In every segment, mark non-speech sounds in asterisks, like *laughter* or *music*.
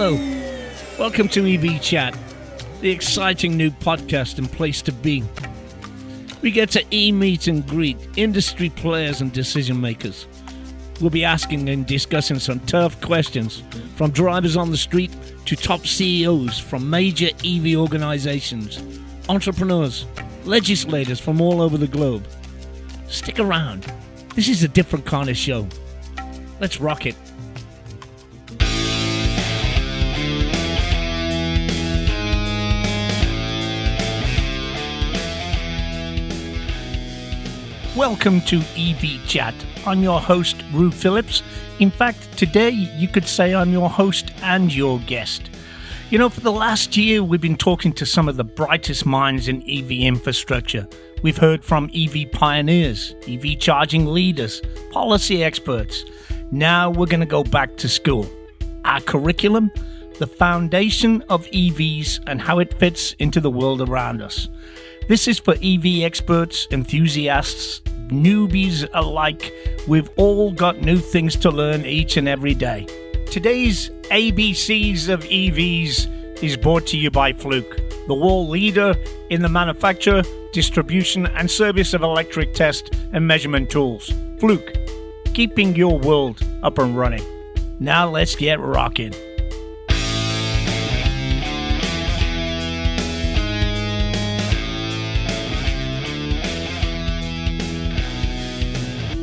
Hello. Welcome to EV Chat, the exciting new podcast and place to be. We get to e meet and greet industry players and decision makers. We'll be asking and discussing some tough questions from drivers on the street to top CEOs from major EV organizations, entrepreneurs, legislators from all over the globe. Stick around. This is a different kind of show. Let's rock it. Welcome to EV Chat. I'm your host, Rue Phillips. In fact, today you could say I'm your host and your guest. You know, for the last year, we've been talking to some of the brightest minds in EV infrastructure. We've heard from EV pioneers, EV charging leaders, policy experts. Now we're going to go back to school. Our curriculum, the foundation of EVs, and how it fits into the world around us. This is for EV experts, enthusiasts, newbies alike. We've all got new things to learn each and every day. Today's ABCs of EVs is brought to you by Fluke, the world leader in the manufacture, distribution, and service of electric test and measurement tools. Fluke, keeping your world up and running. Now let's get rocking.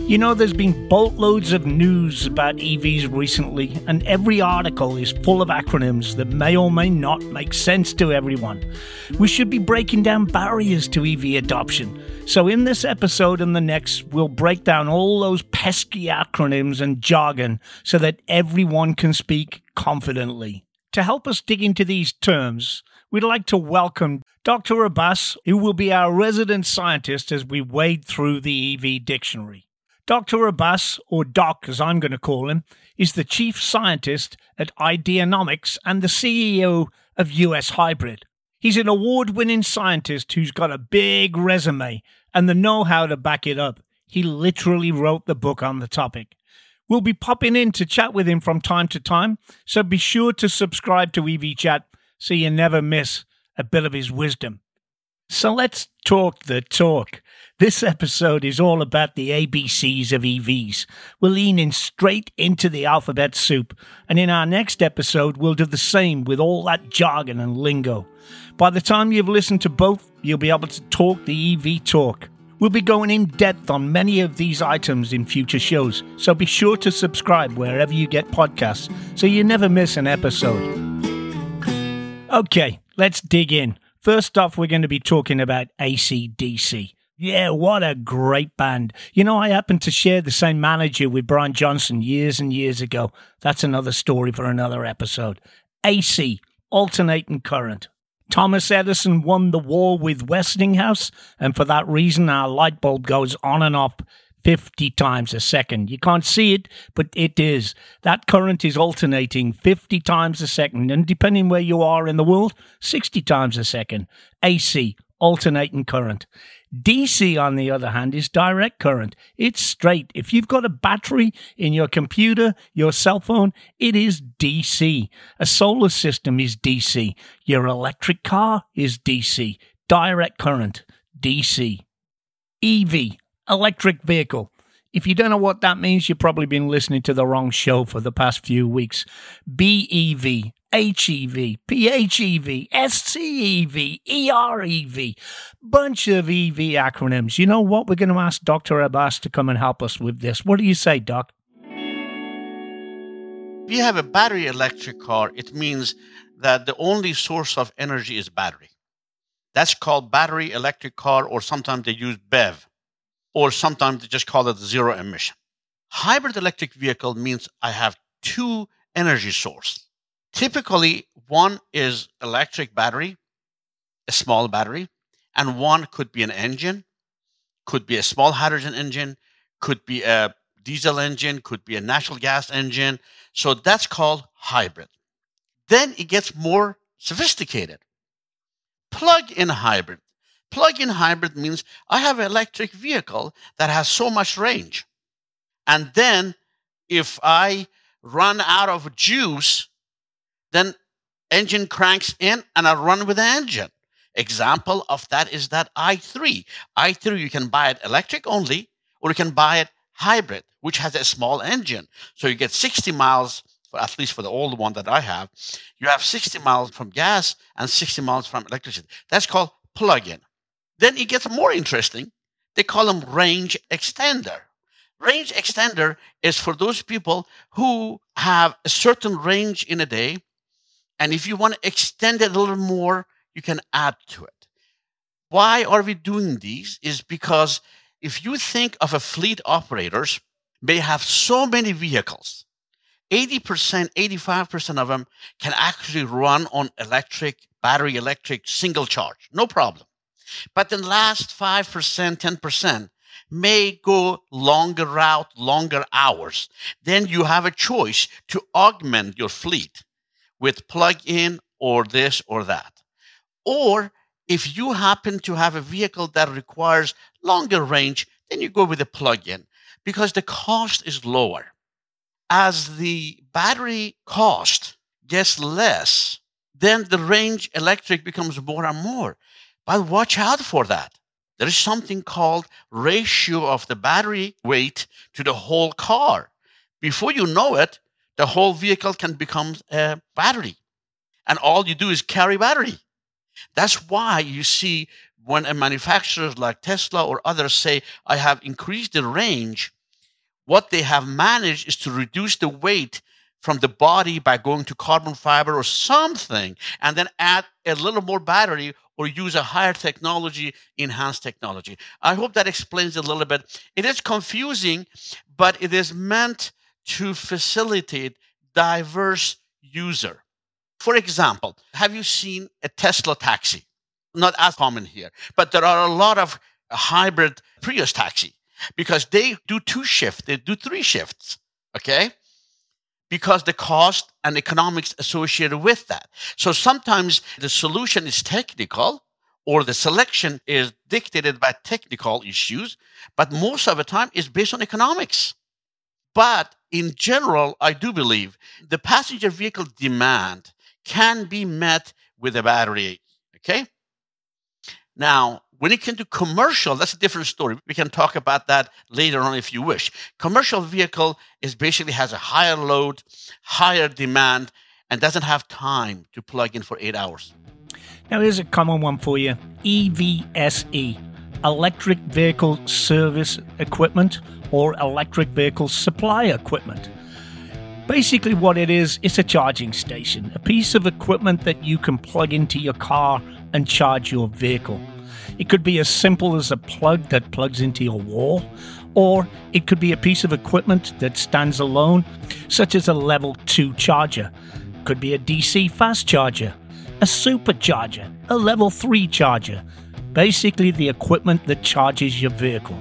You know, there's been boatloads of news about EVs recently, and every article is full of acronyms that may or may not make sense to everyone. We should be breaking down barriers to EV adoption. So, in this episode and the next, we'll break down all those pesky acronyms and jargon so that everyone can speak confidently. To help us dig into these terms, we'd like to welcome Dr. Abbas, who will be our resident scientist as we wade through the EV dictionary. Dr. Abbas, or Doc as I'm going to call him, is the chief scientist at Ideanomics and the CEO of US Hybrid. He's an award winning scientist who's got a big resume and the know how to back it up. He literally wrote the book on the topic. We'll be popping in to chat with him from time to time, so be sure to subscribe to EV Chat so you never miss a bit of his wisdom. So let's talk the talk. This episode is all about the ABCs of EVs. We're leaning straight into the alphabet soup, and in our next episode, we'll do the same with all that jargon and lingo. By the time you've listened to both, you'll be able to talk the EV talk. We'll be going in depth on many of these items in future shows, so be sure to subscribe wherever you get podcasts so you never miss an episode. Okay, let's dig in. First off, we're going to be talking about ACDC. Yeah, what a great band. You know, I happened to share the same manager with Brian Johnson years and years ago. That's another story for another episode. AC, alternating current. Thomas Edison won the war with Westinghouse, and for that reason, our light bulb goes on and off 50 times a second. You can't see it, but it is. That current is alternating 50 times a second, and depending where you are in the world, 60 times a second. AC, alternating current. DC, on the other hand, is direct current. It's straight. If you've got a battery in your computer, your cell phone, it is DC. A solar system is DC. Your electric car is DC. Direct current, DC. EV, electric vehicle. If you don't know what that means, you've probably been listening to the wrong show for the past few weeks. BEV, HEV, PHEV, SCEV, EREV, bunch of EV acronyms. You know what? We're going to ask Dr. Abbas to come and help us with this. What do you say, Doc? If you have a battery electric car, it means that the only source of energy is battery. That's called battery electric car, or sometimes they use BEV or sometimes they just call it zero emission. Hybrid electric vehicle means I have two energy source. Typically, one is electric battery, a small battery, and one could be an engine, could be a small hydrogen engine, could be a diesel engine, could be a natural gas engine. So that's called hybrid. Then it gets more sophisticated. Plug in hybrid. Plug-in hybrid means I have an electric vehicle that has so much range. And then if I run out of juice, then engine cranks in and I run with the engine. Example of that is that i3. i3, you can buy it electric only, or you can buy it hybrid, which has a small engine. So you get 60 miles, at least for the old one that I have, you have 60 miles from gas and 60 miles from electricity. That's called plug-in. Then it gets more interesting. They call them range extender. Range extender is for those people who have a certain range in a day. And if you want to extend it a little more, you can add to it. Why are we doing these? Is because if you think of a fleet operators, they have so many vehicles. 80%, 85% of them can actually run on electric, battery electric, single charge, no problem. But the last 5%, 10% may go longer route, longer hours. Then you have a choice to augment your fleet with plug in or this or that. Or if you happen to have a vehicle that requires longer range, then you go with a plug in because the cost is lower. As the battery cost gets less, then the range electric becomes more and more. But watch out for that. There is something called ratio of the battery weight to the whole car. Before you know it, the whole vehicle can become a battery. And all you do is carry battery. That's why you see when a manufacturer like Tesla or others say, I have increased the range, what they have managed is to reduce the weight from the body by going to carbon fiber or something, and then add a little more battery or use a higher technology, enhanced technology. I hope that explains a little bit. It is confusing, but it is meant to facilitate diverse user. For example, have you seen a Tesla taxi? Not as common here, but there are a lot of hybrid Prius taxi because they do two shifts, they do three shifts, okay? Because the cost and economics associated with that. So sometimes the solution is technical or the selection is dictated by technical issues, but most of the time is based on economics. But in general, I do believe the passenger vehicle demand can be met with a battery. Okay. Now, when it comes to commercial, that's a different story. We can talk about that later on if you wish. Commercial vehicle is basically has a higher load, higher demand, and doesn't have time to plug in for eight hours. Now, here's a common one for you EVSE, Electric Vehicle Service Equipment or Electric Vehicle Supply Equipment. Basically, what it is, it's a charging station, a piece of equipment that you can plug into your car and charge your vehicle. It could be as simple as a plug that plugs into your wall, or it could be a piece of equipment that stands alone, such as a level 2 charger. Could be a DC fast charger, a supercharger, a level 3 charger. Basically, the equipment that charges your vehicle.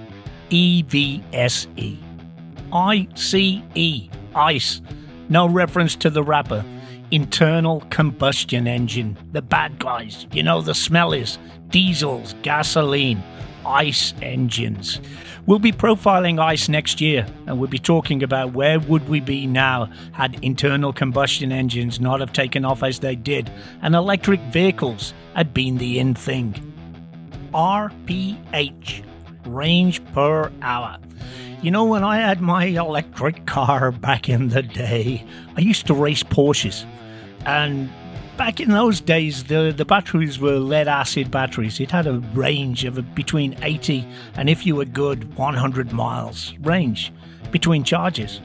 EVSE. ICE ICE. No reference to the rapper. Internal combustion engine. The bad guys. You know, the smell is diesels, gasoline, ICE engines. We'll be profiling ICE next year, and we'll be talking about where would we be now had internal combustion engines not have taken off as they did, and electric vehicles had been the in thing. RPH, range per hour. You know, when I had my electric car *laughs* back in the day, I used to race Porsches. And back in those days, the, the batteries were lead acid batteries. It had a range of between 80 and, if you were good, 100 miles range between charges.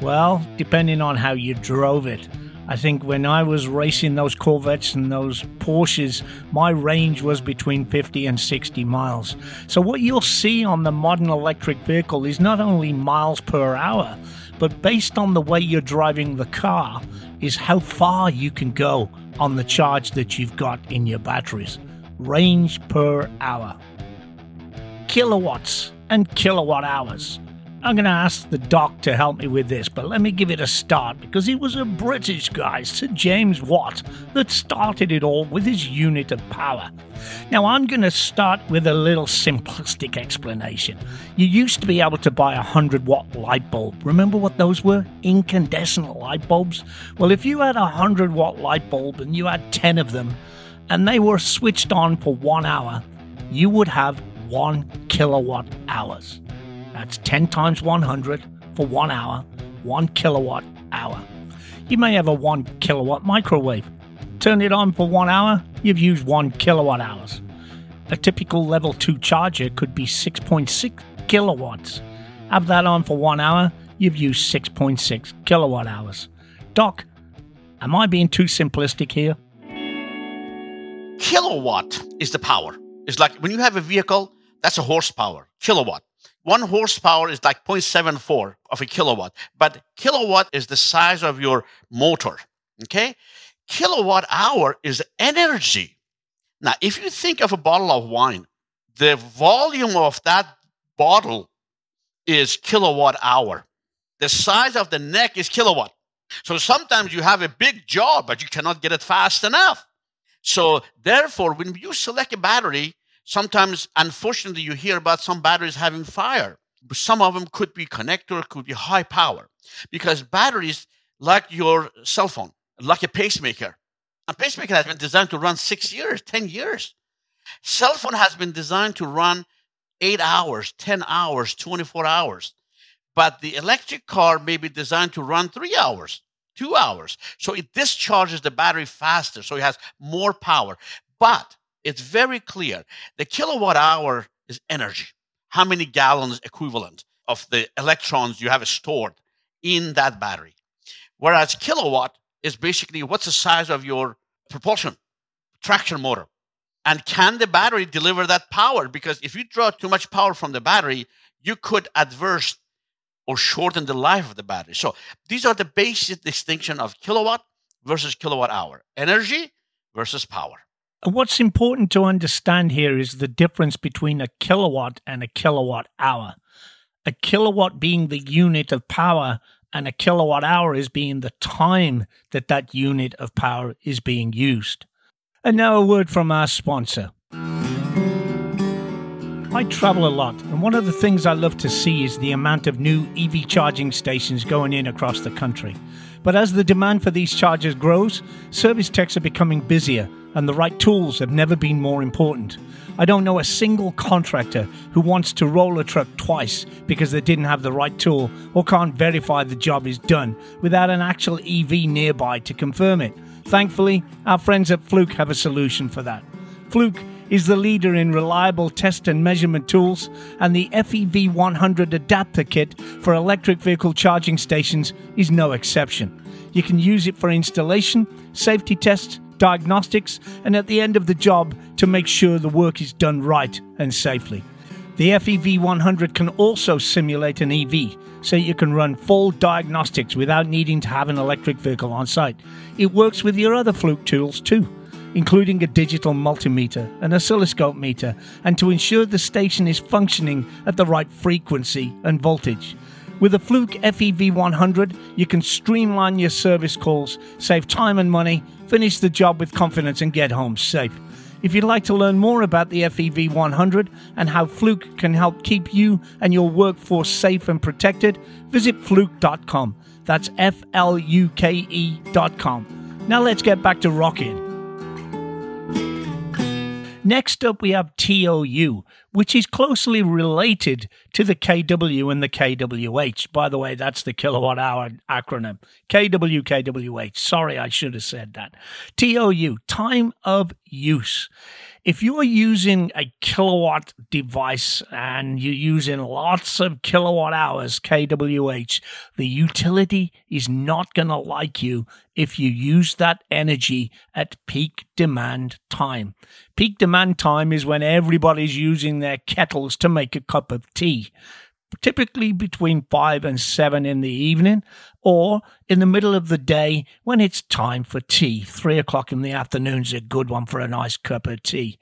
Well, depending on how you drove it. I think when I was racing those Corvettes and those Porsches, my range was between 50 and 60 miles. So, what you'll see on the modern electric vehicle is not only miles per hour, but based on the way you're driving the car, is how far you can go on the charge that you've got in your batteries. Range per hour. Kilowatts and kilowatt hours. I'm going to ask the doc to help me with this, but let me give it a start because it was a British guy, Sir James Watt, that started it all with his unit of power. Now, I'm going to start with a little simplistic explanation. You used to be able to buy a 100 watt light bulb. Remember what those were? Incandescent light bulbs? Well, if you had a 100 watt light bulb and you had 10 of them, and they were switched on for one hour, you would have one kilowatt hours. That's 10 times 100 for one hour, one kilowatt hour. You may have a one kilowatt microwave. Turn it on for one hour, you've used one kilowatt hours. A typical level 2 charger could be 6.6 kilowatts. Have that on for one hour, you've used 6.6 kilowatt hours. Doc, am I being too simplistic here? Kilowatt is the power. It's like when you have a vehicle, that's a horsepower, kilowatt one horsepower is like 0.74 of a kilowatt, but kilowatt is the size of your motor. Okay. Kilowatt hour is energy. Now, if you think of a bottle of wine, the volume of that bottle is kilowatt hour. The size of the neck is kilowatt. So sometimes you have a big job, but you cannot get it fast enough. So therefore, when you select a battery, sometimes, unfortunately, you hear about some batteries having fire. Some of them could be connector, could be high power, because batteries, like your cell phone, like a pacemaker, a pacemaker has been designed to run six years, 10 years. Cell phone has been designed to run eight hours, 10 hours, 24 hours. But the electric car may be designed to run three hours, two hours. So it discharges the battery faster, so it has more power. But it's very clear. The kilowatt hour is energy. How many gallons equivalent of the electrons you have stored in that battery? Whereas kilowatt is basically what's the size of your propulsion traction motor. And can the battery deliver that power? Because if you draw too much power from the battery, you could adverse or shorten the life of the battery. So these are the basic distinction of kilowatt versus kilowatt hour, energy versus power. What's important to understand here is the difference between a kilowatt and a kilowatt hour. A kilowatt being the unit of power, and a kilowatt hour is being the time that that unit of power is being used. And now a word from our sponsor. I travel a lot, and one of the things I love to see is the amount of new EV charging stations going in across the country. But as the demand for these chargers grows, service techs are becoming busier and the right tools have never been more important. I don't know a single contractor who wants to roll a truck twice because they didn't have the right tool or can't verify the job is done without an actual EV nearby to confirm it. Thankfully, our friends at Fluke have a solution for that. Fluke is the leader in reliable test and measurement tools, and the FEV 100 adapter kit for electric vehicle charging stations is no exception. You can use it for installation, safety tests, diagnostics, and at the end of the job to make sure the work is done right and safely. The FEV 100 can also simulate an EV, so you can run full diagnostics without needing to have an electric vehicle on site. It works with your other Fluke tools too, including a digital multimeter, an oscilloscope meter, and to ensure the station is functioning at the right frequency and voltage. With a Fluke FEV 100, you can streamline your service calls, save time and money, finish the job with confidence, and get home safe. If you'd like to learn more about the FEV 100 and how Fluke can help keep you and your workforce safe and protected, visit fluke.com. That's F L U K E.com. Now let's get back to rocking. Next up, we have TOU, which is closely related to the KW and the KWH. By the way, that's the kilowatt hour acronym. KW, KWH. Sorry, I should have said that. TOU, time of use if you're using a kilowatt device and you're using lots of kilowatt hours kWh, the utility is not going to like you if you use that energy at peak demand time. Peak demand time is when everybody's using their kettles to make a cup of tea typically between 5 and 7 in the evening, or in the middle of the day when it's time for tea. 3 o'clock in the afternoon is a good one for a nice cup of tea.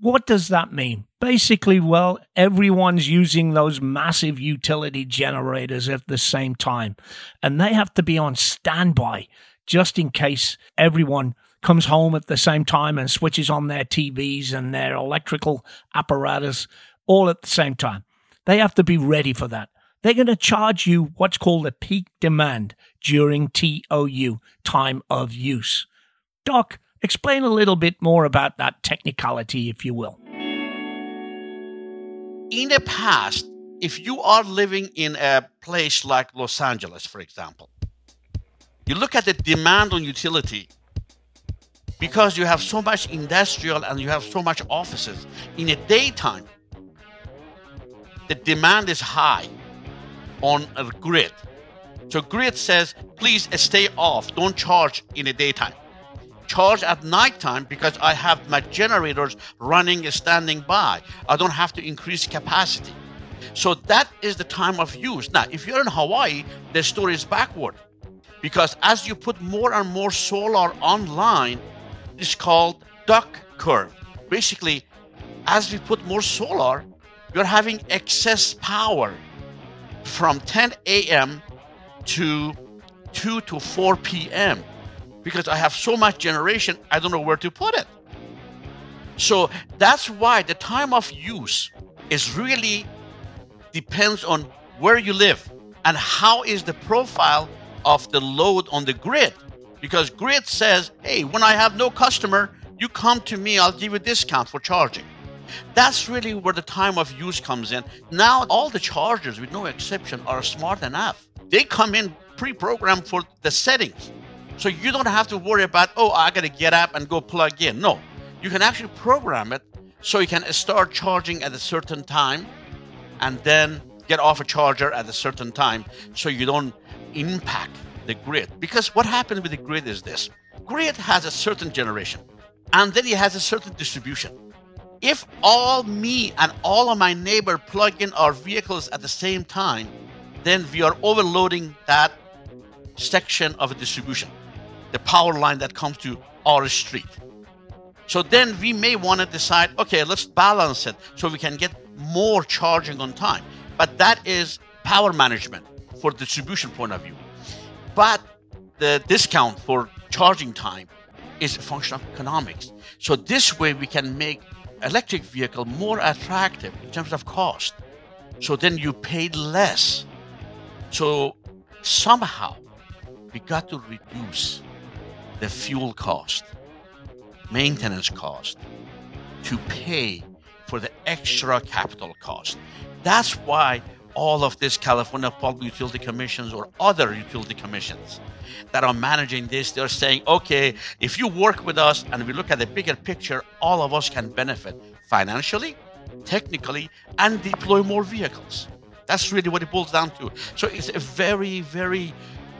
What does that mean? Basically, well, everyone's using those massive utility generators at the same time, and they have to be on standby just in case everyone comes home at the same time and switches on their TVs and their electrical apparatus all at the same time. They have to be ready for that. They're going to charge you what's called a peak demand during TOU, time of use. Doc, explain a little bit more about that technicality, if you will. In the past, if you are living in a place like Los Angeles, for example, you look at the demand on utility because you have so much industrial and you have so much offices. In the daytime, the demand is high on a grid. So grid says, please stay off. Don't charge in the daytime. Charge at nighttime because I have my generators running standing by. I don't have to increase capacity. So that is the time of use. Now, if you're in Hawaii, the story is backward because as you put more and more solar online, it's called duck curve. Basically, as we put more solar, you're having excess power from 10 a.m. to 2 to 4 p.m. because I have so much generation, I don't know where to put it. So that's why the time of use is really depends on where you live and how is the profile of the load on the grid. Because grid says, hey, when I have no customer, you come to me, I'll give you a discount for charging. That's really where the time of use comes in. Now, all the chargers, with no exception, are smart enough. They come in pre programmed for the settings. So you don't have to worry about, oh, I got to get up and go plug in. No, you can actually program it so you can start charging at a certain time and then get off a charger at a certain time so you don't impact the grid. Because what happens with the grid is this grid has a certain generation and then it has a certain distribution if all me and all of my neighbor plug in our vehicles at the same time, then we are overloading that section of a distribution, the power line that comes to our street. So then we may want to decide, okay, let's balance it so we can get more charging on time. But that is power management for distribution point of view. But the discount for charging time is a function of economics. So this way we can make electric vehicle more attractive in terms of cost. So then you paid less. So somehow we got to reduce the fuel cost, maintenance cost to pay for the extra capital cost. That's why all of this California Public Utility Commissions or other utility commissions that are managing this, they're saying, okay, if you work with us and we look at the bigger picture, all of us can benefit financially, technically, and deploy more vehicles. That's really what it boils down to. So it's a very, very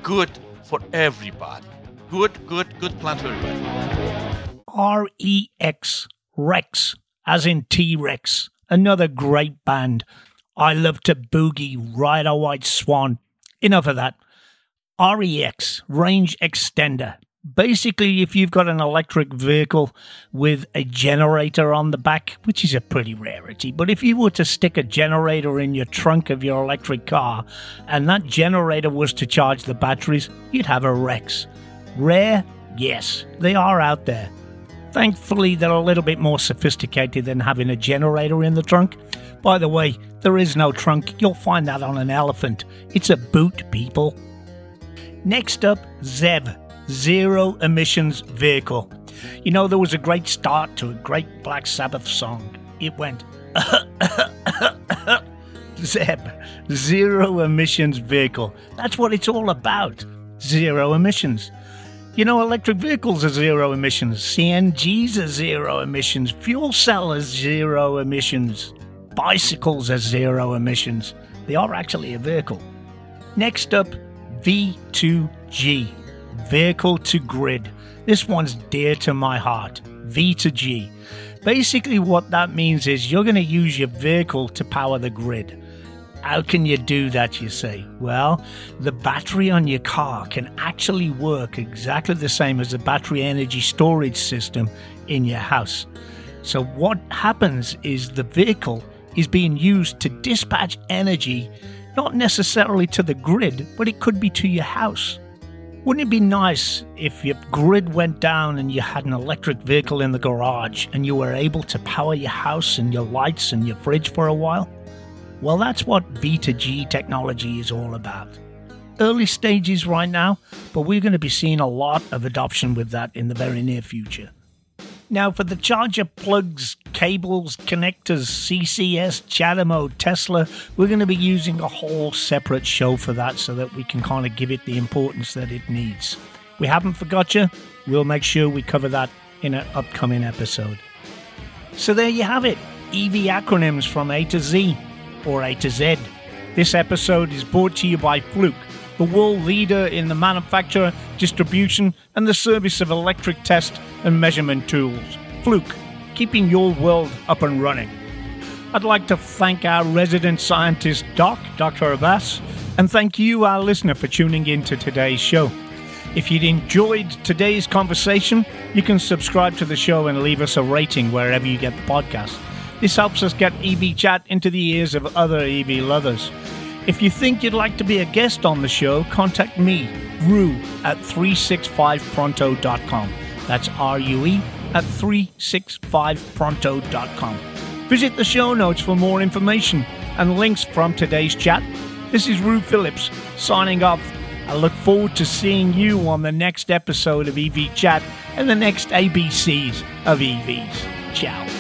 good for everybody. Good, good, good plan for everybody. R E X, Rex, as in T Rex. Another great band. I love to boogie, ride a white swan. Enough of that. REX, range extender. Basically, if you've got an electric vehicle with a generator on the back, which is a pretty rarity, but if you were to stick a generator in your trunk of your electric car and that generator was to charge the batteries, you'd have a Rex. Rare? Yes, they are out there. Thankfully, they're a little bit more sophisticated than having a generator in the trunk. By the way, there is no trunk. You'll find that on an elephant. It's a boot, people. Next up, ZEV, Zero Emissions Vehicle. You know, there was a great start to a great Black Sabbath song. It went, *laughs* Zeb, Zero Emissions Vehicle. That's what it's all about. Zero emissions. You know, electric vehicles are zero emissions, CNGs are zero emissions, fuel cell is zero emissions, bicycles are zero emissions. They are actually a vehicle. Next up, V2G, Vehicle to Grid. This one's dear to my heart. V2G. Basically, what that means is you're going to use your vehicle to power the grid. How can you do that, you say? Well, the battery on your car can actually work exactly the same as the battery energy storage system in your house. So, what happens is the vehicle is being used to dispatch energy, not necessarily to the grid, but it could be to your house. Wouldn't it be nice if your grid went down and you had an electric vehicle in the garage and you were able to power your house and your lights and your fridge for a while? Well, that's what V2G technology is all about. Early stages right now, but we're going to be seeing a lot of adoption with that in the very near future. Now, for the charger plugs, cables, connectors, CCS, CHAdeMO, Tesla, we're going to be using a whole separate show for that so that we can kind of give it the importance that it needs. We haven't forgot you. We'll make sure we cover that in an upcoming episode. So there you have it EV acronyms from A to Z, or A to Z. This episode is brought to you by Fluke the world leader in the manufacture, distribution, and the service of electric test and measurement tools. Fluke, keeping your world up and running. I'd like to thank our resident scientist, Doc, Dr. Abbas, and thank you, our listener, for tuning in to today's show. If you'd enjoyed today's conversation, you can subscribe to the show and leave us a rating wherever you get the podcast. This helps us get EV Chat into the ears of other EV lovers. If you think you'd like to be a guest on the show, contact me, Rue, at 365pronto.com. That's R U E at 365pronto.com. Visit the show notes for more information and links from today's chat. This is Rue Phillips signing off. I look forward to seeing you on the next episode of EV Chat and the next ABCs of EVs. Ciao.